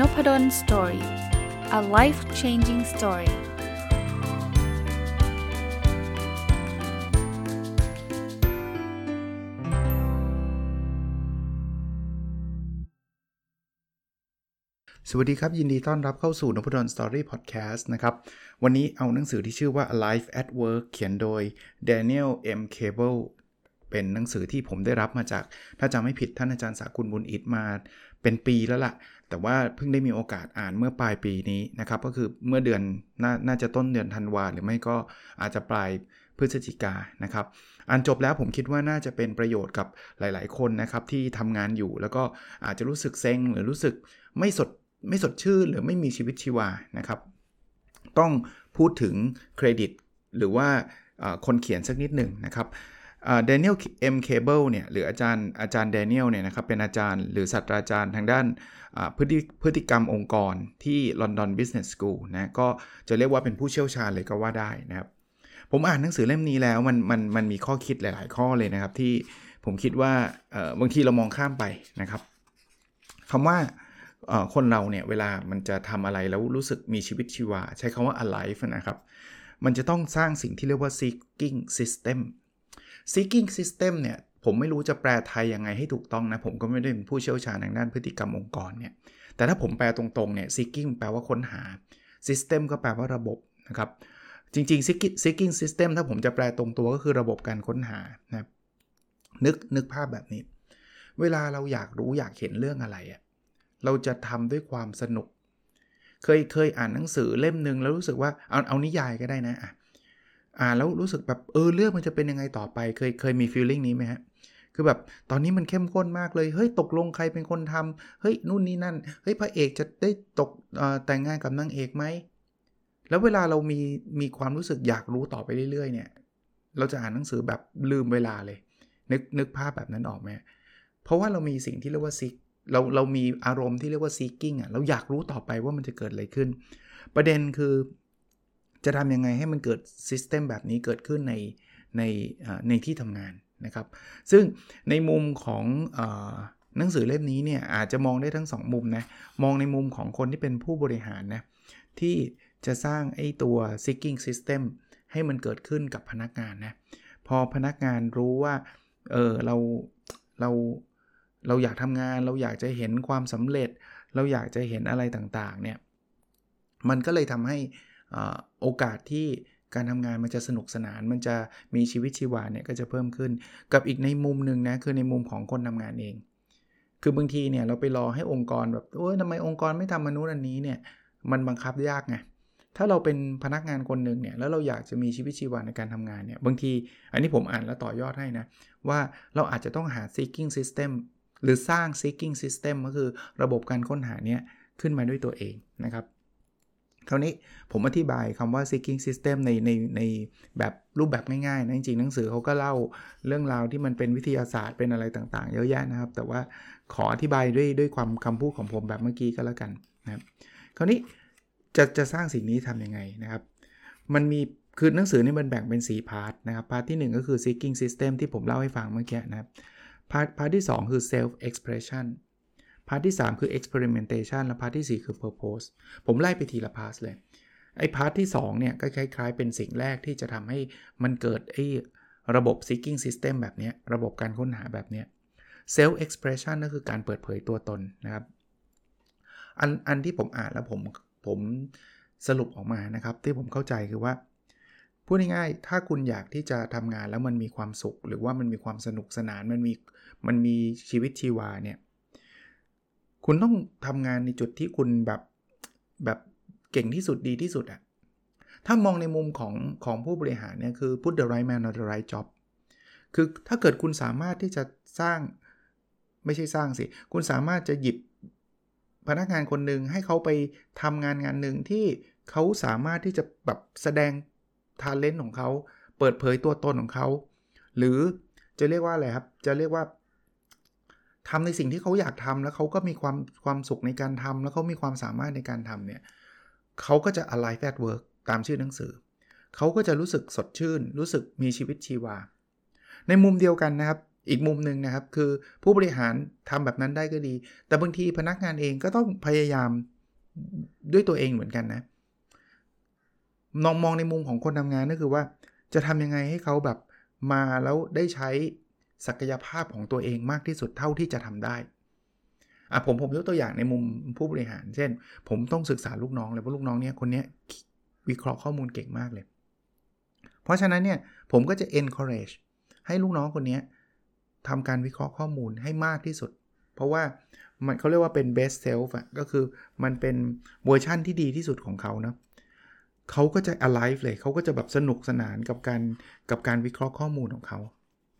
Nopadol Story a life changing story สวัสดีครับ ยินดีต้อนรับเข้าสู่นพดล Story พอดแคสต์นะครับ วันนี้เอาหนังสือที่ชื่อว่า Alive at Work เขียนโดย Daniel M. Cable เป็นหนังสือที่ผมได้รับมาจาก ถ้าจำไม่ผิดท่านอาจารย์สากุลบุญอิทมาเป็นปีแล้วละ่ะ แต่ว่าเพิ่งได้มีโอกาสอ่านเมื่อปลายปีนี้นะครับ ก็คือเมื่อเดือนนน่าจะต้นเดือนธันวาหรือไม่ก็อาจจะปลายพฤศจิกานะครับ อ่านจบแล้วผมคิดว่าน่าจะเป็นประโยชน์กับหลาย ๆ คนนะครับที่ทำงานอยู่แล้วก็อาจจะรู้สึกเซ็งหรือรู้สึกไม่สดไม่สดชื่นหรือไม่มีชีวิตชีวานะครับ ต้องพูดถึงเครดิตหรือว่าคนเขียนสักนิดหนึ่งนะครับ Daniel M. Cable เนี่ยหรืออาจารย์อาจารย์ Daniel เนี่ยนะครับเป็นอาจารย์หรือศาสตราจารย์ทางด้านพฤติพฤติกรรมองค์กรที่ London Business School นะก็จะเรียกว่าเป็นผู้เชี่ยวชาญเลยก็ว่าได้นะครับผมอ่านหนังสือเล่มนี้แล้วมันมันมันมีข้อคิดหลาย ๆ ข้อเลยนะครับที่ผมคิดว่าบางทีเรามองข้ามไปนะครับคำว่าคนเราเนี่ยเวลามันจะทำอะไรแล้วรู้สึกมีชีวิตชีวา ใช้คำว่า alive นะครับ มันจะต้องสร้างสิ่งที่เรียกว่า seeking system seeking system เนี่ยผมไม่รู้จะแปลไทยยังไงให้ถูกต้องนะ ผมก็ไม่ได้เป็นผู้เชี่ยวชาญทางด้านพฤติกรรมองค์กรเนี่ยแต่ถ้าผมแปลตรงๆเนี่ย seeking แปลว่าค้นหา system ก็แปลว่าระบบนะครับจริงๆ seeking system ถ้าผมจะแปลตรงตัวก็คือระบบการค้นหานะครับนึกนึกภาพแบบนี้ เวลาเราอยากรู้อยากเห็นเรื่องอะไรอะเราจะทำด้วยความสนุก เคยเคยอ่านหนังสือเล่มหนึ่งแล้วรู้สึกว่าเอาเอานิยายก็ได้นะอะ อ่านแล้วรู้สึกแบบเออเรื่องมันจะเป็นยังไงต่อไป เคยเคยมีฟีลลิ่งนี้ไหมฮะคือแบบตอนนี้มันเข้มข้นมากเลย เฮ้ยตกลงใครเป็นคนทำเฮ้ยนู่นนี่นั่น เฮ้ยพระเอกจะได้ตกแต่งงานกับนางเอกไหม แล้วเวลาเรามีมีความรู้สึกอยากรู้ต่อไปเรื่อยๆเนี่ย เราจะอ่านหนังสือแบบลืมเวลาเลย นึกนึกภาพแบบนั้นออกไหมเพราะว่าเรามีสิ่งที่เรียกว่าซิก เราเรามีอารมณ์ที่เรียกว่า seeking อะ เราอยากรู้ต่อไปว่ามันจะเกิดอะไรขึ้น ประเด็นคือ จะทำยังไงให้มันเกิด system แบบนี้เกิดขึ้นในในในที่ทำงานนะครับ ซึ่งในมุมของหนังสือเล่มนี้เนี่ยอาจจะมองได้ทั้ง 2 มุมนะ มองในมุมของคนที่เป็นผู้บริหารนะที่จะสร้างไอ้ตัว seeking system ให้มันเกิดขึ้นกับพนักงานนะ พอพนักงานรู้ว่า เออเราเราเราอยากทำงาน เราอยากจะเห็นความสำเร็จ เราอยากจะเห็นอะไรต่างๆเนี่ย มันก็เลยทำให้ โอกาสที่การทำงานมันจะสนุกสนาน มันจะมีชีวิตชีวาเนี่ยก็จะเพิ่มขึ้น กับอีกในมุมหนึ่งนะคือในมุมของคนทำงานเอง คือบางทีเนี่ยเราไปรอให้องค์กรแบบโอ้ยทำไมองค์กรไม่ทำมนุษย์อันนี้เนี่ยมันบังคับยากไงถ้าเราเป็นพนักงานคนหนึ่งเนี่ยแล้วเราอยากจะมีชีวิตชีวาในการทำงานเนี่ยบางทีอันนี้ผมอ่านแล้วต่อยอดให้นะ ว่าเราอาจจะต้องหา seeking system หรือสร้าง seeking system ก็คือระบบการค้นหาเนี้ยขึ้นมาด้วยตัวเองนะครับ คราวนี้ผมอธิบายคำว่า seeking system ในในในแบบรูปแบบง่ายๆนะจริงๆหนังสือเขาก็เล่าเรื่องราวที่มันเป็นวิทยาศาสตร์เป็นอะไรต่างๆ เยอะแยะนะครับ แต่ว่าขออธิบายด้วยด้วยความคำพูดของผมแบบเมื่อกี้ก็แล้วกันนะครับคราวนี้จะจะสร้างสิ่งนี้ทำยังไงนะครับ มันมีคือหนังสือนี่มันแบ่งเป็น 4 part นะครับ part ที่ 1 ก็คือ seeking system ที่ผมเล่าให้ฟังเมื่อกี้นะครับ part part ที่ 2 คือ self expression part ที่ 3 คือ experimentation และ part ที่ 4 คือ purpose ผมไล่ไปทีละ part เลย ไอ้ part ที่ 2 เนี่ยก็คล้ายๆ เป็นสิ่งแรกที่จะทำให้มันเกิดไอ้ระบบ seeking system แบบนี้ ระบบการค้นหาแบบนี้ self expression ก็คือการเปิดเผยตัวตนนะครับ อันอันที่ผมอ่านแล้วผมผมสรุปออกมานะครับ ที่ผมเข้าใจคือว่าพูดง่ายๆ ถ้าคุณอยากที่จะทำงานแล้วมันมีความสุข หรือว่ามันมีความสนุกสนาน มันมี มันมีชีวิตชีวาเนี่ย คุณต้องทำงานในจุดที่คุณแบบแบบเก่งที่สุดดีที่สุดอะถ้ามองในมุมของของผู้บริหารเนี่ยคือ put the right man on the right job คือถ้าเกิดคุณสามารถที่จะสร้างไม่ใช่สร้างสิ คุณสามารถจะหยิบพนักงานคนหนึ่งให้เขาไปทำงานงานหนึ่งที่เขาสามารถที่จะแบบแสดงทาเลนต์ของเขา เปิดเผยตัวตนของเขา หรือจะเรียกว่าอะไรครับ จะเรียกว่า ทำในสิ่งที่เขาอยากทำแล้วเขาก็มีความความสุขในการทำแล้วเขามีความสามารถในการทำเนี่ยเขาก็จะ alive at work ตามชื่อหนังสือ เขาก็จะรู้สึกสดชื่น รู้สึกมีชีวิตชีวา ในมุมเดียวกันนะครับ อีกมุมหนึ่งนะครับ คือผู้บริหารทำแบบนั้นได้ก็ดี แต่บางทีพนักงานเองก็ต้องพยายามด้วยตัวเองเหมือนกันนะนองมองในมุมของคนทำงานก็คือว่า จะทำยังไงให้เขาแบบมาแล้วได้ใช้ ศักยภาพของตัวเองมากที่สุดเท่าที่จะทำได้อะผมผมยกตัวอย่างในมุมผู้บริหาร เช่น ผมต้องศึกษาลูกน้องเลยว่าลูกน้องเนี้ยคนเนี้ยวิเคราะห์ข้อมูลเก่งมากเลย เพราะฉะนั้นเนี่ยผมก็จะ encourage ให้ลูกน้องคนนี้ทำการวิเคราะห์ข้อมูลให้มากที่สุด เพราะว่ามันเขาเรียกว่าเป็น best self อะก็คือมันเป็นเวอร์ชั่นที่ดีที่สุดของเขานะเขาก็จะ alive เลยเขาก็จะแบบสนุกสนานกับการกับการวิเคราะห์ข้อมูลของเขา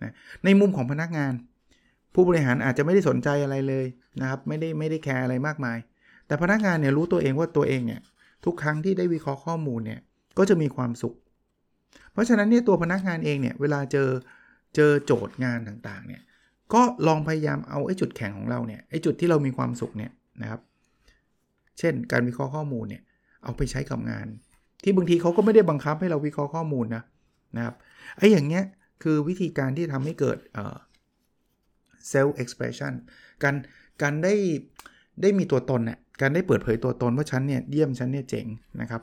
นะในมุมของพนักงาน ผู้บริหารอาจจะไม่ได้สนใจอะไรเลยนะครับไม่ได้ไม่ได้แคร์อะไรมากมาย แต่พนักงานเนี่ยรู้ตัวเองว่าตัวเองเนี่ยทุกครั้งที่ได้วิเคราะห์ข้อมูลเนี่ยก็จะมีความสุข เพราะฉะนั้นเนี่ยตัวพนักงานเองเนี่ยเวลาเจอเจอโจทย์งานต่างๆเนี่ยก็ลองพยายามเอาไอ้จุดแข็งของเราเนี่ยไอ้จุดที่เรามีความสุขเนี่ยนะครับ เช่น การวิเคราะห์ข้อมูลเนี่ยเอาไปใช้กับงาน ที่บางทีเขาก็ไม่ได้บังคับให้เราวิเคราะห์ข้อมูลนะนะครับไอ้อย่างเงี้ย คือวิธีการที่ทำให้เกิดเ self expression การการได้ได้มีตัวตนเนี่ยการได้เปิดเผยตัวตนว่าฉันเนี่ยเยี่ยมฉันเนี่ยเจ๋งนะครับ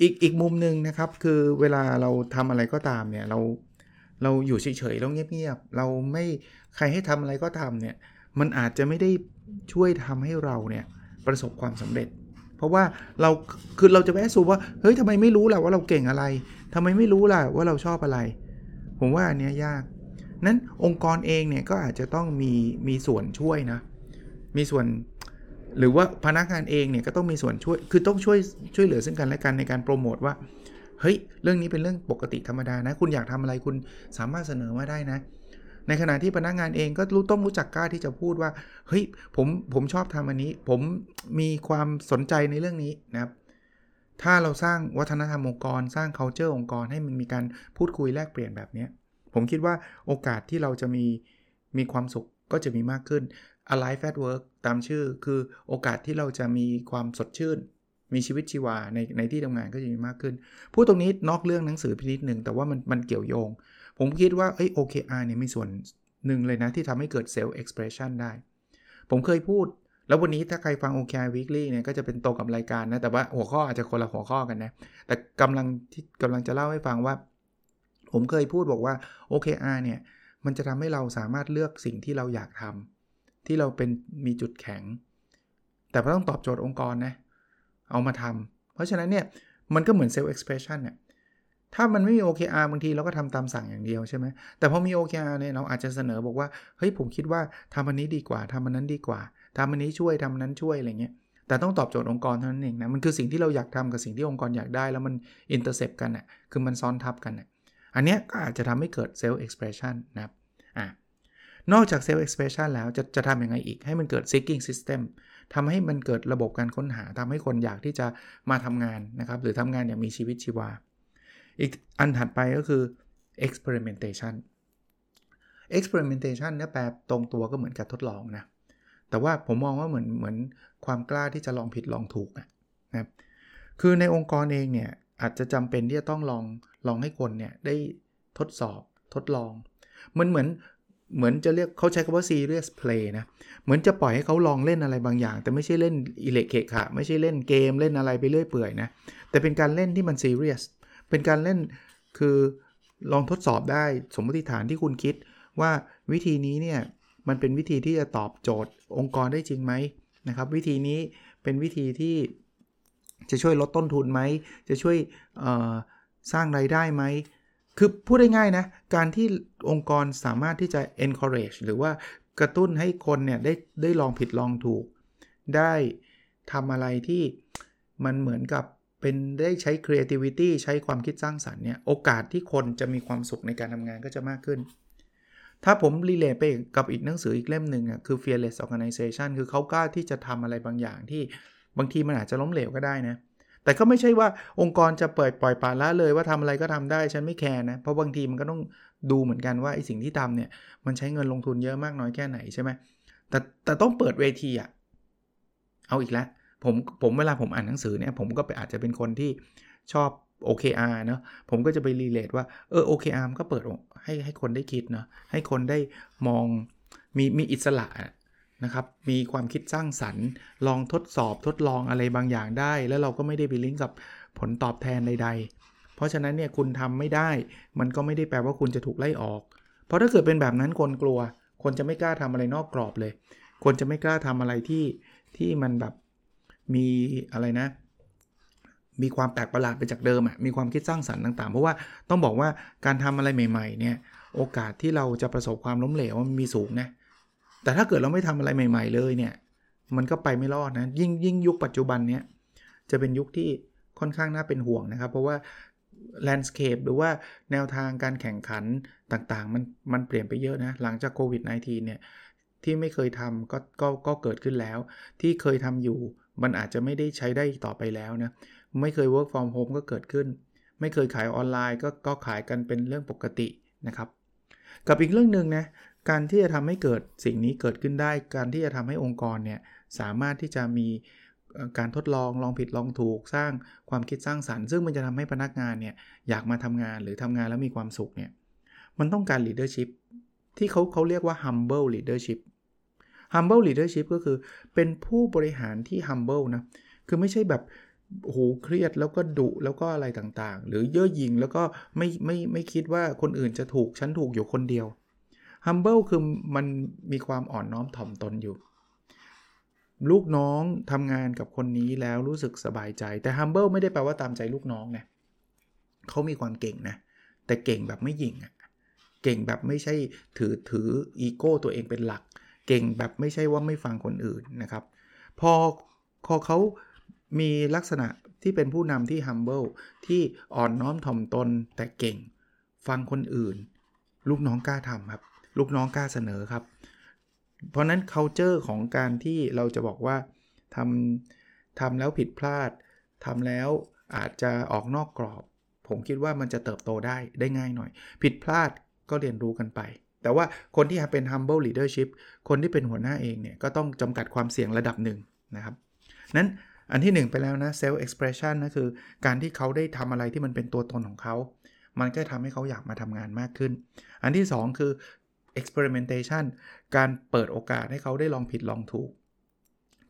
อีกอีกมุมหนึ่งนะครับคือเวลาเราทำอะไรก็ตามเนี่ยเราเราอยู่เฉยๆเราเงียบๆเราไม่ใครให้ทำอะไรก็ทำเนี่ยมันอาจจะไม่ได้ช่วยทำให้เราเนี่ยประสบความสำเร็จ เพราะว่าเราคือเราจะแวะสูว่าเฮ้ยทำไมไม่รู้ล่ะว่าเราเก่งอะไรทำไมไม่รู้ล่ะว่าเราชอบอะไร ผมว่าอันนี้ยาก นั้นองค์กรเองเนี่ยก็อาจจะต้องมีมีส่วนช่วยนะ มีส่วนหรือว่าพนักงานเองเนี่ยก็ต้องมีส่วนช่วย คือต้องช่วยช่วยเหลือซึ่งกันและกันในการโปรโมทว่าเฮ้ยเรื่องนี้เป็นเรื่องปกติธรรมดานะ คุณอยากทำอะไรคุณสามารถเสนอมาได้นะ ในขณะที่พนักงานเองก็รู้ต้องรู้จักกล้าที่จะพูดว่าเฮ้ยผมผมชอบทำอันนี้ ผมมีความสนใจในเรื่องนี้นะครับ ถ้าเราสร้างวัฒนธรรมองค์กร สร้าง culture องค์กรให้มันมีการพูดคุยแลกเปลี่ยนแบบนี้ ผมคิดว่าโอกาสที่เราจะมีมีความสุขก็จะมีมากขึ้น Alive at Work ตามชื่อ คือโอกาสที่เราจะมีความสดชื่น มีชีวิตชีวาในในที่ทำงานก็จะมีมากขึ้น พูดตรงนี้นอกเรื่องหนังสือพินิดหนึ่งแต่ว่ามันมันเกี่ยวโยง ผมคิดว่าเอ้ย OKR เนี่ยมีส่วนหนึ่งเลยนะที่ทำให้เกิด Self Expression ได้ ผมเคยพูด แล้ววันนี้ถ้าใครฟัง OKR Weekly เนี่ยก็จะเป็นตรงกับรายการนะ แต่ว่าหัวข้ออาจจะคนละหัวข้อกันนะ แต่กำลังที่กำลังจะเล่าให้ฟังว่า ผมเคยพูดบอกว่า OKR เนี่ย มันจะทำให้เราสามารถเลือกสิ่งที่เราอยากทำที่เราเป็นมีจุดแข็ง แต่ต้องตอบโจทย์องค์กรนะ เอามาทำเพราะฉะนั้นเนี่ยมันก็เหมือน self expression เนี่ยถ้ามันไม่มี OKR บางทีเราก็ทำตามสั่งอย่างเดียวใช่ไหมแต่พอมี OKR เนี่ยเราอาจจะเสนอบอกว่าเฮ้ยผมคิดว่าทำอันนี้ดีกว่าทำอันนั้นดีกว่า ทำอันนี้ช่วยทำอันนั้นช่วยอะไรเงี้ยแต่ต้องตอบโจทย์องค์กรเท่านั้นเองนะมันคือสิ่งที่เราอยากทำกับสิ่งที่องค์กรอยากได้แล้วมัน intersect กันอะคือมันซ้อนทับกันอะอันเนี้ยก็อาจจะทำให้เกิด self expression นะครับอะนอกจาก self expression แล้วจะจะทำยังไงอีกให้มันเกิด seeking system ทำให้มันเกิดระบบการค้นหาทำให้คนอยากที่จะมาทำงานนะครับ หรือทำงานอย่างมีชีวิตชีวา อีกอันถัดไปก็คือ experimentation experimentation เนี่ยแปลตรงตัวก็เหมือนกับทดลองนะ แต่ว่าผมมองว่าเหมือนเหมือนความกล้าที่จะลองผิดลองถูกนะครับคือในองค์กรเองเนี่ยอาจจะจำเป็นที่จะต้องลองลองให้คนเนี่ยได้ทดสอบทดลอง มันเหมือนเหมือนจะเรียกเขาใช้คำว่า serious play นะ เหมือนจะปล่อยให้เขาลองเล่นอะไรบางอย่าง แต่ไม่ใช่เล่นอิเล็กเคค่ะไม่ใช่เล่นเกมเล่นอะไรไปเรื่อยเปื่อยนะ แต่เป็นการเล่นที่มัน serious เป็นการเล่นคือลองทดสอบได้สมมติฐานที่คุณคิดว่าวิธีนี้เนี่ย มันเป็นวิธีที่จะตอบโจทย์องค์กรได้จริงไหมนะครับ วิธีนี้เป็นวิธีที่จะช่วยลดต้นทุนไหม จะช่วยสร้างไรายได้ไหม คือพูดได้ง่ายนะ การที่องค์กรสามารถที่จะ encourage หรือว่ากระตุ้นให้คนเนี่ยได้ได้ลองผิดลองถูก ได้ทำอะไรที่มันเหมือนกับเป็นได้ใช้ creativity ใช้ความคิดสร้างสรรค์เนี่ย โอกาสที่คนจะมีความสุขในการทำงานก็จะมากขึ้น ถ้าผมรีเลย์ไปกับอีกหนังสืออีกเล่มหนึ่งอะคือ fearless organization คือเขากล้าที่จะทำอะไรบางอย่างที่บางทีมันอาจจะล้มเหลวก็ได้นะ แต่ก็ไม่ใช่ว่าองค์กรจะเปิดปล่อยปละละเลยว่าทำอะไรก็ทำได้ฉันไม่แคร์นะ เพราะบางทีมันก็ต้องดูเหมือนกันว่าไอ้สิ่งที่ทำเนี่ยมันใช้เงินลงทุนเยอะมากน้อยแค่ไหนใช่ไหมแต่แต่ต้องเปิดเวทีอะเอาอีกแล้วผมผมเวลาผมอ่านหนังสือเนี่ยผมก็ไปอาจจะเป็นคนที่ชอบ OKR เนาะผมก็จะไปรีเลทว่าเออ OKR มันก็เปิดให้ให้คนได้คิดเนาะให้คนได้มองมีมีอิสระนะครับมีความคิดสร้างสรรค์ ลองทดสอบทดลองอะไรบางอย่างได้ แล้วเราก็ไม่ได้ไปลิงก์กับผลตอบแทนใด ๆ เพราะฉะนั้นเนี่ยคุณทำไม่ได้ มันก็ไม่ได้แปลว่าคุณจะถูกไล่ออก เพราะถ้าเกิดเป็นแบบนั้นคนกลัว คนจะไม่กล้าทำอะไรนอกกรอบเลย คนจะไม่กล้าทำอะไรที่ที่มันแบบมีอะไรนะ มีความแปลกประหลาดไปจากเดิมอะมีความคิดสร้างสรรค์ต่างๆ เพราะว่าต้องบอกว่าการทำอะไรใหม่ๆเนี่ยโอกาสที่เราจะประสบความล้มเหลวมันมีสูงนะแต่ถ้าเกิดเราไม่ทำอะไรใหม่ ๆ เลยเนี่ยมันก็ไปไม่รอดนะยิ่งยิ่งยุคปัจจุบันเนี้ยจะเป็นยุคที่ค่อนข้างน่าเป็นห่วงนะครับ เพราะว่าแลนด์สเคปหรือว่าแนวทางการแข่งขันต่างๆ มันมันเปลี่ยนไปเยอะนะ หลังจากโควิด -19 เนี่ยที่ไม่เคยทำก็ก็ก็เกิดขึ้นแล้ว ที่เคยทำอยู่มันอาจจะไม่ได้ใช้ได้ต่อไปแล้วนะ ไม่เคย work from home ก็เกิดขึ้น ไม่เคยขายออนไลน์ก็ก็ขายกันเป็นเรื่องปกตินะครับ กับอีกเรื่องหนึ่งนะการที่จะทำให้เกิดสิ่งนี้เกิดขึ้นได้ การที่จะทำให้องค์กรเนี่ยสามารถที่จะมีการทดลองลองผิดลองถูกสร้างความคิดสร้างสรรค์ ซึ่งมันจะทำให้พนักงานเนี่ยอยากมาทำงานหรือทำงานแล้วมีความสุขเนี่ยมันต้องการ leadership ที่เขาเขาเรียกว่า humble leadership humble leadership ก็คือเป็นผู้บริหารที่ humble นะ คือไม่ใช่แบบ หเครียดแล้วก็ดุแล้วก็อะไรต่างๆ หรือเย่อหยิ่งแล้วก็ไม่ไม่ไม่คิดว่าคนอื่นจะถูกฉันถูกอยู่คนเดียว humble คือมันมีความอ่อนน้อมถ่อมตนอยู่ ลูกน้องทำงานกับคนนี้แล้วรู้สึกสบายใจแต่ humble ไม่ได้แปลว่าตามใจลูกน้องนะเขามีความเก่งนะ แต่เก่งแบบไม่หยิ่งอะเก่งแบบไม่ใช่ถือถืออีโก้ตัวเองเป็นหลัก เก่งแบบไม่ใช่ว่าไม่ฟังคนอื่นนะครับ พอพอเขา มีลักษณะที่เป็นผู้นำที่ humble ที่อ่อนน้อมถ่อมตนแต่เก่ง ฟังคนอื่น ลูกน้องกล้าทำครับ ลูกน้องกล้าเสนอครับ เพราะนั้น culture ของการที่เราจะบอกว่าทำทำแล้วผิดพลาดทำแล้วอาจจะออกนอกกรอบ ผมคิดว่ามันจะเติบโตได้ได้ง่ายหน่อย ผิดพลาดก็เรียนรู้กันไป แต่ว่าคนที่เป็น humble leadership คนที่เป็นหัวหน้าเองเนี่ย ก็ต้องจำกัดความเสี่ยงระดับหนึ่งนะครับนั้น อันที่ 1 ไปแล้วนะ self expression นะคือการที่เขาได้ทำอะไรที่มันเป็นตัวตนของเขา มันก็ทำให้เขาอยากมาทำงานมากขึ้น อันที่ 2 คือ experimentation การเปิดโอกาสให้เขาได้ลองผิดลองถูก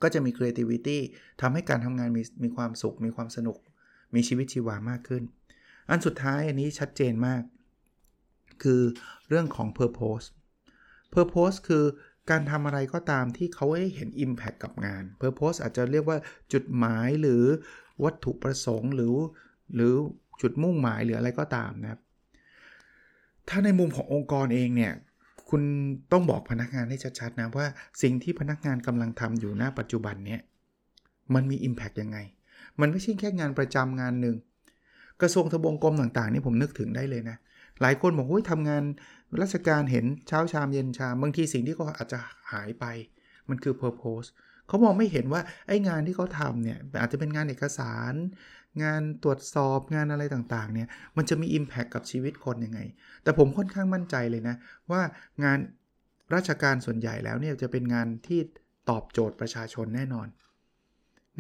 ก็จะมี creativity ทำให้การทำงานมีมีความสุข มีความสนุก มีชีวิตชีวามากขึ้น อันสุดท้ายอันนี้ชัดเจนมาก คือเรื่องของ purpose purpose คือ การทำอะไรก็ตามที่เขาให้เห็น Impact กับงาน Purpose อาจจะเรียกว่าจุดหมายหรือวัตถุประสงค์หรือ หรือจุดมุ่งหมายหรืออะไรก็ตามนะครับ ถ้าในมุมขององค์กรเองเนี่ย คุณต้องบอกพนักงานให้ชัดๆนะว่าสิ่งที่พนักงานกำลังทำอยู่หน้าปัจจุบันเนี่ยมันมี Impact ยังไง มันไม่ใช่แค่งานประจำงานหนึ่งกระทรวงทบวงกรมต่างๆนี่ผมนึกถึงได้เลยนะ หลายคนบอกว่าทำงานราชการเห็นเช้าชามเย็นชามบางทีสิ่งที่เขาอาจจะหายไป มันคือ purpose เขามองไม่เห็นว่าไอ้งานที่เขาทำเนี่ยอาจจะเป็นงานเอกสาร งานตรวจสอบงานอะไรต่างๆเนี่ยมันจะมี Impact กับชีวิตคนยังไง แต่ผมค่อนข้างมั่นใจเลยนะ ว่างานราชการส่วนใหญ่แล้วเนี่ยจะเป็นงานที่ตอบโจทย์ประชาชนแน่นอน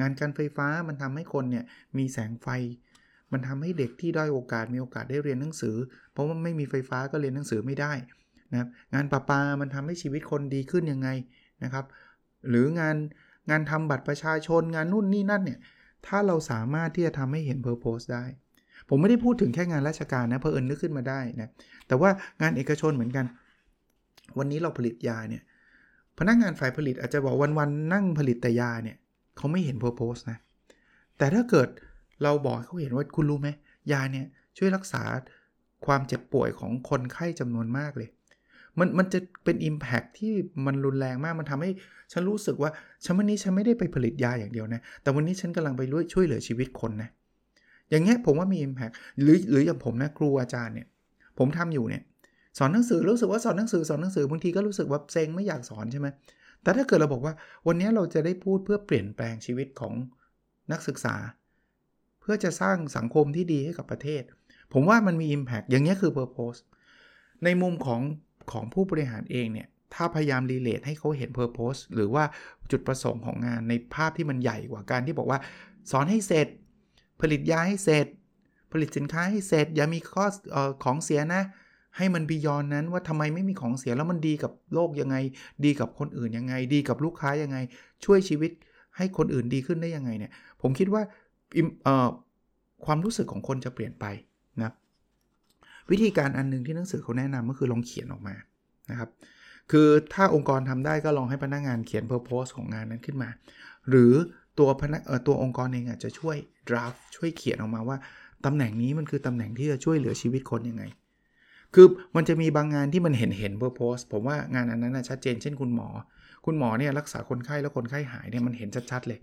งานการไฟฟ้ามันทำให้คนเนี่ยมีแสงไฟ มันทำให้เด็กที่ด้อยโอกาสมีโอกาสได้เรียนหนังสือ เพราะว่าไม่มีไฟฟ้าก็เรียนหนังสือไม่ได้นะครับงานประปา มันทำให้ชีวิตคนดีขึ้นยังไงนะครับ หรืองานงานทำบัตรประชาชนงานนู่นนี่นั่นเนี่ยถ้าเราสามารถที่จะทำให้เห็นเพอร์โพสได้ ผมไม่ได้พูดถึงแค่งานราชการนะเพอเอิญนึกขึ้นมาได้นะแต่ว่างานเอกชนเหมือนกัน วันนี้เราผลิตยาเนี่ยพนักงานฝ่ายผลิตอาจจะบอกวันๆนั่งผลิตแต่ยาเนี่ยเขาไม่เห็นเพอร์โพสนะแต่ถ้าเกิด เราบอกเขาเห็นว่าคุณรู้ไหมยาเนี่ยช่วยรักษาความเจ็บป่วยของคนไข้จำนวนมากเลย มันมันจะเป็น Impact ที่มันรุนแรงมากมันทำให้ฉันรู้สึกว่าฉันวันนี้ฉันไม่ได้ไปผลิตยาอย่างเดียวนะ แต่วันนี้ฉันกำลังไปช่วยเหลือชีวิตคนนะ อย่างเงี้ยผมว่ามี Impact หรือหรืออย่างผมนะครูอาจารย์เนี่ย ผมทำอยู่เนี่ยสอนหนังสือรู้สึกว่าสอนหนังสือสอนหนังสือบางทีก็รู้สึกว่าเซ็งไม่อยากสอนใช่ไหมแต่ถ้าเกิดเราบอกว่าวันนี้เราจะได้พูดเพื่อเปลี่ยนแปลงชีวิตของนักศึกษา เพื่อจะสร้างสังคมที่ดีให้กับประเทศ ผมว่ามันมี Impact อย่างนี้คือ Purpose ในมุมของของผู้บริหารเองเนี่ย ถ้าพยายามรีเลทให้เขาเห็น Purpose หรือว่าจุดประสงค์ของงานในภาพที่มันใหญ่กว่าการที่บอกว่า สอนให้เสร็จ ผลิตยาให้เสร็จ ผลิตสินค้าให้เสร็จ อย่ามีข้ออของเสียนะ ให้มันบียอนนั้นว่าทำไมไม่มีของเสียแล้วมันดีกับโลกยังไง ดีกับคนอื่นยังไง ดีกับลูกค้ายังไง ช่วยชีวิตให้คนอื่นดีขึ้นได้ยังไงเนี่ย ผมคิดว่า ความรู้สึกของคนจะเปลี่ยนไปนะวิธีการอันนึงที่หนังสือเขาแนะนำก็คือลองเขียนออกมานะครับ คือถ้าองค์กรทำได้ก็ลองให้พนักงานเขียน purpose ของงานนั้นขึ้นมา หรือตัวพนักตัวองค์กรเองอาจจะช่วย draft ช่วยเขียนออกมาว่าตำแหน่งนี้มันคือตำแหน่งที่จะช่วยเหลือชีวิตคนยังไง คือมันจะมีบางงานที่มันเห็นเห็น purpose ผมว่างานอันนั้นชัดเจนเช่นคุณหมอ คุณหมอเนี่ยรักษาคนไข้แล้วคนไข้หายเนี่ยมันเห็นชัดๆเลย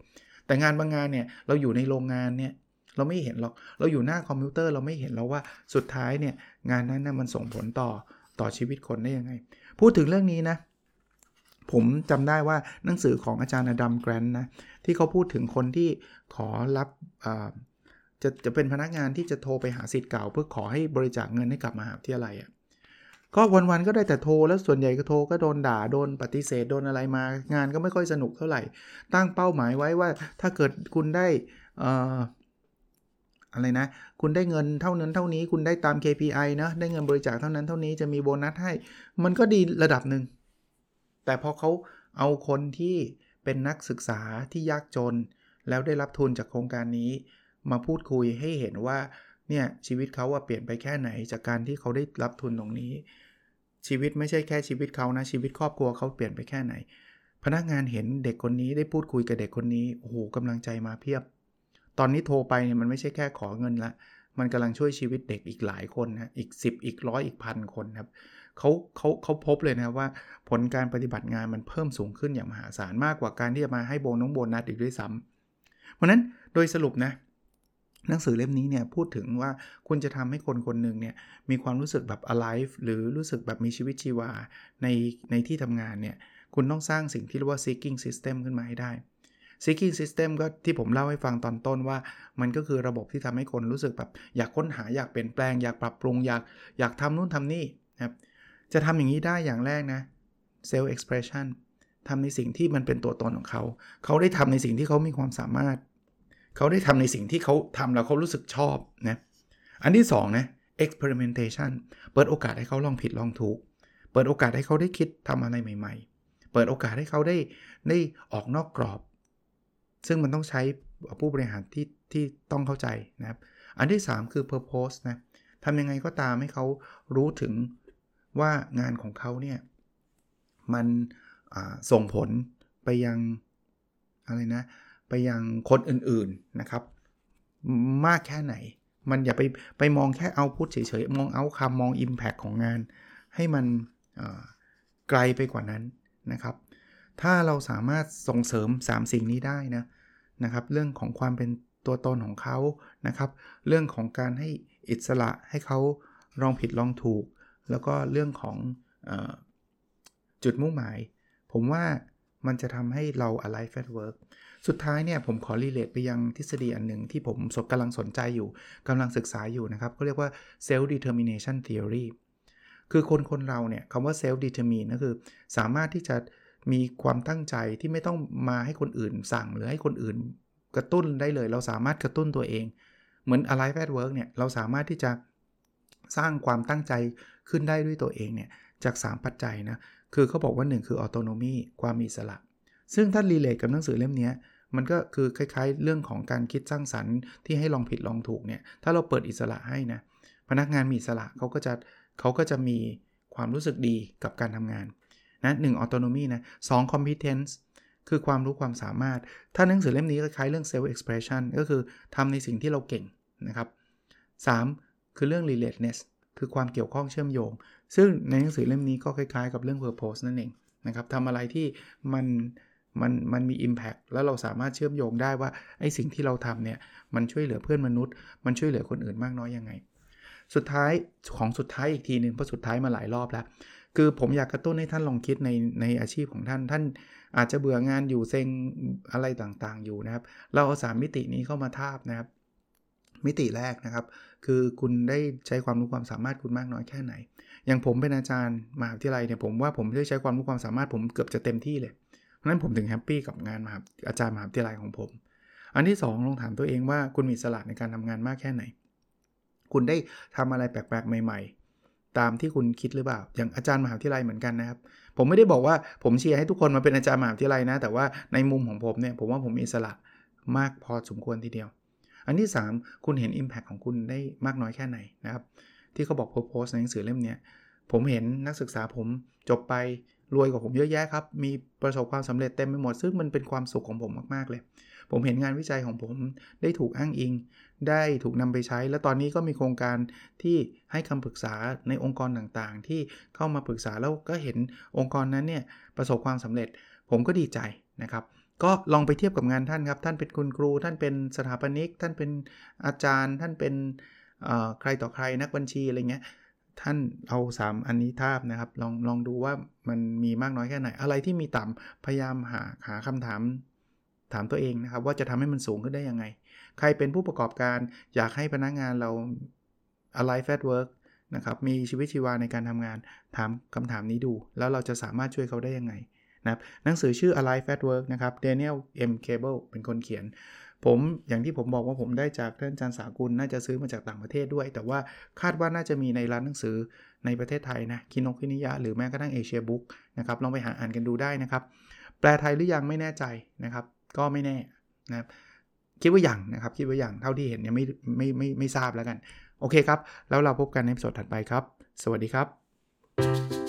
แต่งานบางงานเนี่ยเราอยู่ในโรงงานเนี่ยเราไม่เห็นหรอก เราอยู่หน้าคอมพิวเตอร์เราไม่เห็นแล้วว่าสุดท้ายเนี่ยงานนั้นนะมันส่งผลต่อต่อชีวิตคนได้ยังไง พูดถึงเรื่องนี้นะ ผมจำได้ว่าหนังสือของอาจารย์อดัมแกรนนะที่เขาพูดถึงคนที่ขอรับจะจะเป็นพนักงานที่จะโทรไปหาสิทธิ์เก่า เพื่อขอให้บริจาคเงินให้กับมหาวิทยาลัยอะ ก็วันๆก็ได้แต่โทรแล้วส่วนใหญ่ก็โทรก็โดนด่าโดนปฏิเสธโดนอะไรมา งานก็ไม่ค่อยสนุกเท่าไหร่ ตั้งเป้าหมายไว้ว่าถ้าเกิดคุณได้อะไรนะ คุณได้เงินเท่านั้นเท่านี้คุณได้ตาม KPI นะได้เงินบริจาคเท่านั้นเท่านี้จะมีโบนัสให้ มันก็ดีระดับหนึ่ง แต่พอเขาเอาคนที่เป็นนักศึกษาที่ยากจน แล้วได้รับทุนจากโครงการนี้ มาพูดคุยให้เห็นว่า เนี่ยชีวิตเขาว่าเปลี่ยนไปแค่ไหนจากการที่เขาได้รับทุนตรงนี้ ชีวิตไม่ใช่แค่ชีวิตเขานะชีวิตครอบครัวเขาเปลี่ยนไปแค่ไหน พนักงานเห็นเด็กคนนี้ได้พูดคุยกับเด็กคนนี้โอ้โหกำลังใจมาเพียบ ตอนนี้โทรไปเนี่ยมันไม่ใช่แค่ขอเงินละมันกำลังช่วยชีวิตเด็กอีกหลายคนนะอีก 10 อีกร้อยอีกพันคนครับเขาเขาเขาพบเลยนะว่าผลการปฏิบัติงานมันเพิ่มสูงขึ้นอย่างมหาศาลมากกว่าการที่จะมาให้โบน้องโบนัสอีกด้วยซ้ำเพราะนั้นโดยสรุปนะ หนังสือเล่มนี้เนี่ยพูดถึงว่าคุณจะทำให้คนคนหนึ่งเนี่ยมีความรู้สึกแบบ alive หรือรู้สึกแบบมีชีวิตชีวาในในที่ทำงานเนี่ยคุณต้องสร้างสิ่งที่เรียกว่า seeking system ขึ้นมาให้ได้ seeking system ก็ที่ผมเล่าให้ฟังตอนต้นว่า มันก็คือระบบที่ทำให้คนรู้สึกแบบอยากค้นหาอยากเปลี่ยนแปลงอยากปรับปรุงอยากอยากทำนู่นทำนี่นะครับจะทำอย่างนี้ได้อย่างแรกนะ self expression ทำในสิ่งที่มันเป็นตัวตนของเขา เขาได้ทำในสิ่งที่เขามีความสามารถ เขาได้ทำในสิ่งที่เขาทำแล้วเขารู้สึกชอบนะอันที่2นะ experimentation เปิดโอกาสให้เขาลองผิดลองถูก เปิดโอกาสให้เขาได้คิดทำอะไรใหม่ ๆ เปิดโอกาสให้เขาได้ได้ออกนอกกรอบ ซึ่งมันต้องใช้ผู้บริหารที่ที่ต้องเข้าใจนะครับ อันที่ 3 คือ purpose นะทำยังไงก็ตามให้เขารู้ถึงว่างานของเขาเนี่ย มันส่งผลไปยังอะไรนะ ไปยังคนอื่นๆนะครับ มากแค่ไหน มันอย่าไปไปมองแค่เอาพุทเฉยๆ มองเอาคำมอง Impact ของงาน ให้มันไกลไปกว่านั้นนะครับ ถ้าเราสามารถส่งเสริม 3 สิ่งนี้ได้นะนะครับ เรื่องของความเป็นตัวตนของเขานะครับ เรื่องของการให้อิสระให้เขาลองผิดลองถูก แล้วก็เรื่องของอจุดมุ่งหมาย ผมว่ามันจะทำให้เรา alive at work สุดท้ายเนี่ยผมขอรีเลทไปยังทฤษฎีอันหนึ่งที่ผมสกำลังสนใจอยู่กำลังศึกษาอยู่นะครับเขาเรียกว่า self determination theory คือคนคนเราเนี่ยคำว่า self determine ก็คือ สามารถที่จะมีความตั้งใจที่ไม่ต้องมาให้คนอื่นสั่งหรือให้คนอื่นกระตุ้นได้เลย เราสามารถกระตุ้นตัวเอง เหมือน Alive at Work เนี่ยเราสามารถที่จะสร้างความตั้งใจขึ้นได้ด้วยตัวเองเนี่ยจาก 3 ปัจจัยนะ คือเขาบอกว่า 1 คือ autonomy ความมีอิสระ ซึ่งถ้ารีเลทกับหนังสือเล่มนี้มันก็คือคล้ายๆ เรื่องของการคิดสร้างสรรค์ที่ให้ลองผิดลองถูกเนี่ย ถ้าเราเปิดอิสระให้นะ พนักงานมีอิสระเขาก็จะเขาก็จะมีความรู้สึกดีกับการทำงานนะหนึ่ง autonomy นะสอง competence คือความรู้ความสามารถ ถ้าหนังสือเล่มนี้คล้ายๆเรื่อง self expression ก็คือทำในสิ่งที่เราเก่งนะครับ 3. คือเรื่อง relatedness คือความเกี่ยวข้องเชื่อมโยง ซึ่งในหนังสือเล่มนี้ก็คล้ายๆ กับเรื่อง purpose นั่นเองนะครับทำอะไรที่มัน มันมันมี impact แล้วเราสามารถเชื่อมโยงได้ว่าไอ้สิ่งที่เราทำเนี่ยมันช่วยเหลือเพื่อนมนุษย์ มันช่วยเหลือคนอื่นมากน้อยยังไง สุดท้ายของสุดท้ายอีกทีหนึ่งเพราะสุดท้ายมาหลายรอบแล้ว คือผมอยากกระตุ้นให้ท่านลองคิดในในอาชีพของท่าน ท่านอาจจะเบื่องานอยู่เซ็งอะไรต่างๆ อยู่นะครับ เราเอาสามมิตินี้เข้ามาทาบนะครับ มิติแรกนะครับ คือคุณได้ใช้ความรู้ความสามารถคุณมากน้อยแค่ไหน อย่างผมเป็นอาจารย์มหาวิทยาลัยเนี่ยผมว่าผมได้ใช้ความรู้ความสามารถผมเกือบจะเต็มที่เลย เพราะนั้นผมถึงแฮปปี้กับงานมหาอาจารย์มหาวิทยาลัยของผม อันที่ 2 ลองถามตัวเองว่าคุณมีสละในการทำงานมากแค่ไหน คุณได้ทำอะไรแปลกๆ ใหม่ ๆ ตามที่คุณคิดหรือเปล่า อย่างอาจารย์มหาวิทยาลัยเหมือนกันนะครับ ผมไม่ได้บอกว่าผมเชียร์ให้ทุกคนมาเป็นอาจารย์มหาวิทยาลัยนะ แต่ว่าในมุมของผมเนี่ยผมว่าผมมีสระมากพอสมควรทีเดียว อันที่ 3 คุณเห็น Impact ของคุณได้มากน้อยแค่ไหนนะครับ ที่เขาบอกโพสในหนังสือเล่มนี้ผมเห็นนักศึกษาผมจบไป รวยกว่าผมเยอะแยะครับ มีประสบความสำเร็จเต็มไปหมด ซึ่งมันเป็นความสุขของผมมากๆเลย ผมเห็นงานวิจัยของผมได้ถูกอ้างอิง ได้ถูกนำไปใช้ และตอนนี้ก็มีโครงการที่ให้คำปรึกษาในองค์กรต่างๆ ที่เข้ามาปรึกษาแล้วก็เห็นองค์กรนั้นเนี่ยประสบความสำเร็จ ผมก็ดีใจนะครับ ก็ลองไปเทียบกับงานท่านครับ ท่านเป็นคุณครู ท่านเป็นสถาปนิก ท่านเป็นอาจารย์ ท่านเป็นใครต่อใครนักบัญชีอะไรเงี้ย ท่านเอา3อันนี้ทาบนะครับลองลองดูว่ามันมีมากน้อยแค่ไหน อะไรที่มีต่ำพยายามหาหาคำถามถามตัวเองนะครับ ว่าจะทำให้มันสูงขึ้นได้ยังไง ใครเป็นผู้ประกอบการอยากให้พนักงานเรา alive at work นะครับมีชีวิตชีวาในการทำงานถามคำถามนี้ดู แล้วเราจะสามารถช่วยเขาได้ยังไงนะครับหนังสือชื่อ alive at work นะครับ Daniel M. Cable เป็นคนเขียน ผมอย่างที่ผมบอกว่าผมได้จากท่านอาจารย์สากุลน่าจะซื้อมาจากต่างประเทศด้วย แต่ว่าคาดว่าน่าจะมีในร้านหนังสือในประเทศไทยนะคินกคินิยะหรือแม้กระทั่งเอเชียบุ๊กนะครับลองไปหาอ่านกันดูได้นะครับ แปลไทยหรือยังไม่แน่ใจนะครับ ก็ไม่แน่นะครับคิดว่าอย่างนะครับ คิดว่าอย่างเท่าที่เห็นยังไม่ไม่ไม่ไม่ทราบแล้วกัน โอเคครับ แล้วเราพบกันในสดถัดไปครับ สวัสดีครับ